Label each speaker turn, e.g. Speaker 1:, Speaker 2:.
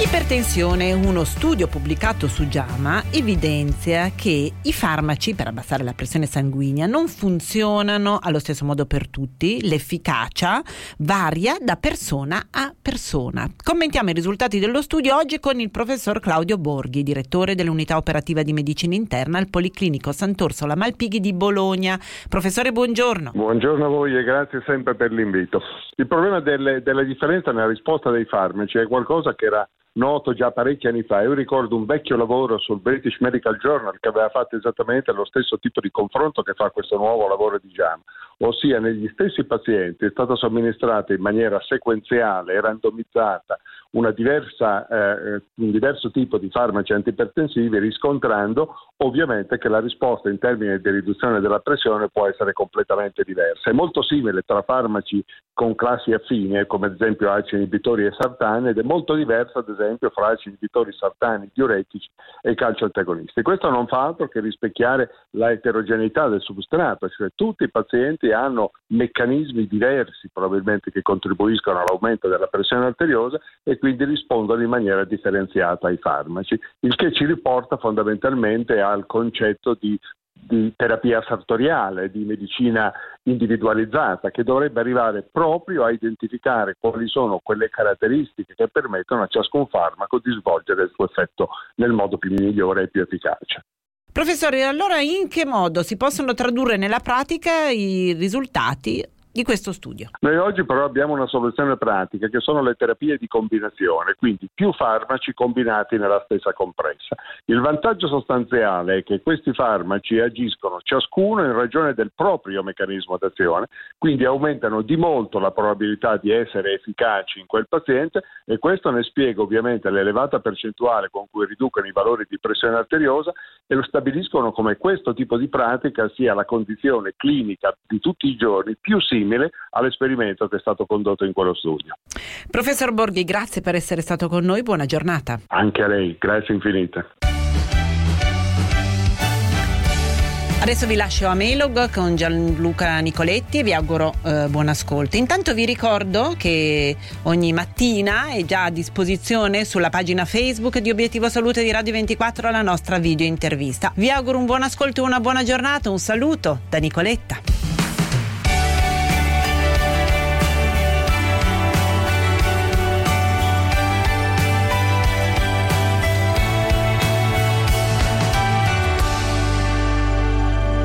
Speaker 1: Ipertensione, uno studio pubblicato su JAMA evidenzia che i farmaci per abbassare la pressione sanguigna non funzionano allo stesso modo per tutti, l'efficacia varia da persona a persona. Commentiamo i risultati dello studio oggi con il professor Claudio Borghi, direttore dell'unità operativa di medicina interna al Policlinico Sant'Orsola Malpighi di Bologna. Professore, buongiorno.
Speaker 2: Buongiorno a voi e grazie sempre per l'invito. Il problema delle, della differenza nella risposta dei farmaci è qualcosa che era noto già parecchi anni fa. Io ricordo un vecchio lavoro sul British Medical Journal che aveva fatto esattamente lo stesso tipo di confronto che fa questo nuovo lavoro di JAM, ossia negli stessi pazienti è stata somministrata in maniera sequenziale e randomizzata diversa, eh, un diverso tipo di farmaci antipertensivi riscontrando ovviamente che la risposta in termini di riduzione della pressione può essere completamente diversa. È molto simile tra farmaci con classi affine come ad esempio ACE inibitori e sartani ed è molto diversa ad esempio fra ACE inibitori sartani, diuretici e calcioantagonisti. Questo non fa altro che rispecchiare la eterogeneità del substrato, cioè tutti i pazienti hanno meccanismi diversi probabilmente che contribuiscono all'aumento della pressione arteriosa quindi rispondono in maniera differenziata ai farmaci, il che ci riporta fondamentalmente al concetto di di terapia sartoriale, di medicina individualizzata, che dovrebbe arrivare proprio a identificare quali sono quelle caratteristiche che permettono a ciascun farmaco di svolgere il suo effetto nel modo più migliore e più efficace.
Speaker 1: Professore, allora in che modo si possono tradurre nella pratica i risultati di questo studio.
Speaker 2: Noi oggi però abbiamo una soluzione pratica che sono le terapie di combinazione, quindi più farmaci combinati nella stessa compressa. Il vantaggio sostanziale è che questi farmaci agiscono ciascuno in ragione del proprio meccanismo d'azione, quindi aumentano di molto la probabilità di essere efficaci in quel paziente e questo ne spiega ovviamente l'elevata percentuale con cui riducono i valori di pressione arteriosa e lo stabiliscono come questo tipo di pratica sia la condizione clinica di tutti i giorni più simile simile all'esperimento che è stato condotto in quello studio.
Speaker 1: Professor Borghi, grazie per essere stato con noi, buona giornata.
Speaker 2: Anche a lei, grazie infinite.
Speaker 1: Adesso vi lascio a Melog con Gianluca Nicoletti e vi auguro eh, buon ascolto. Intanto vi ricordo che ogni mattina è già a disposizione sulla pagina Facebook di Obiettivo Salute di Radio 24 la nostra video intervista. Vi auguro un buon ascolto e una buona giornata. Un saluto da Nicoletta.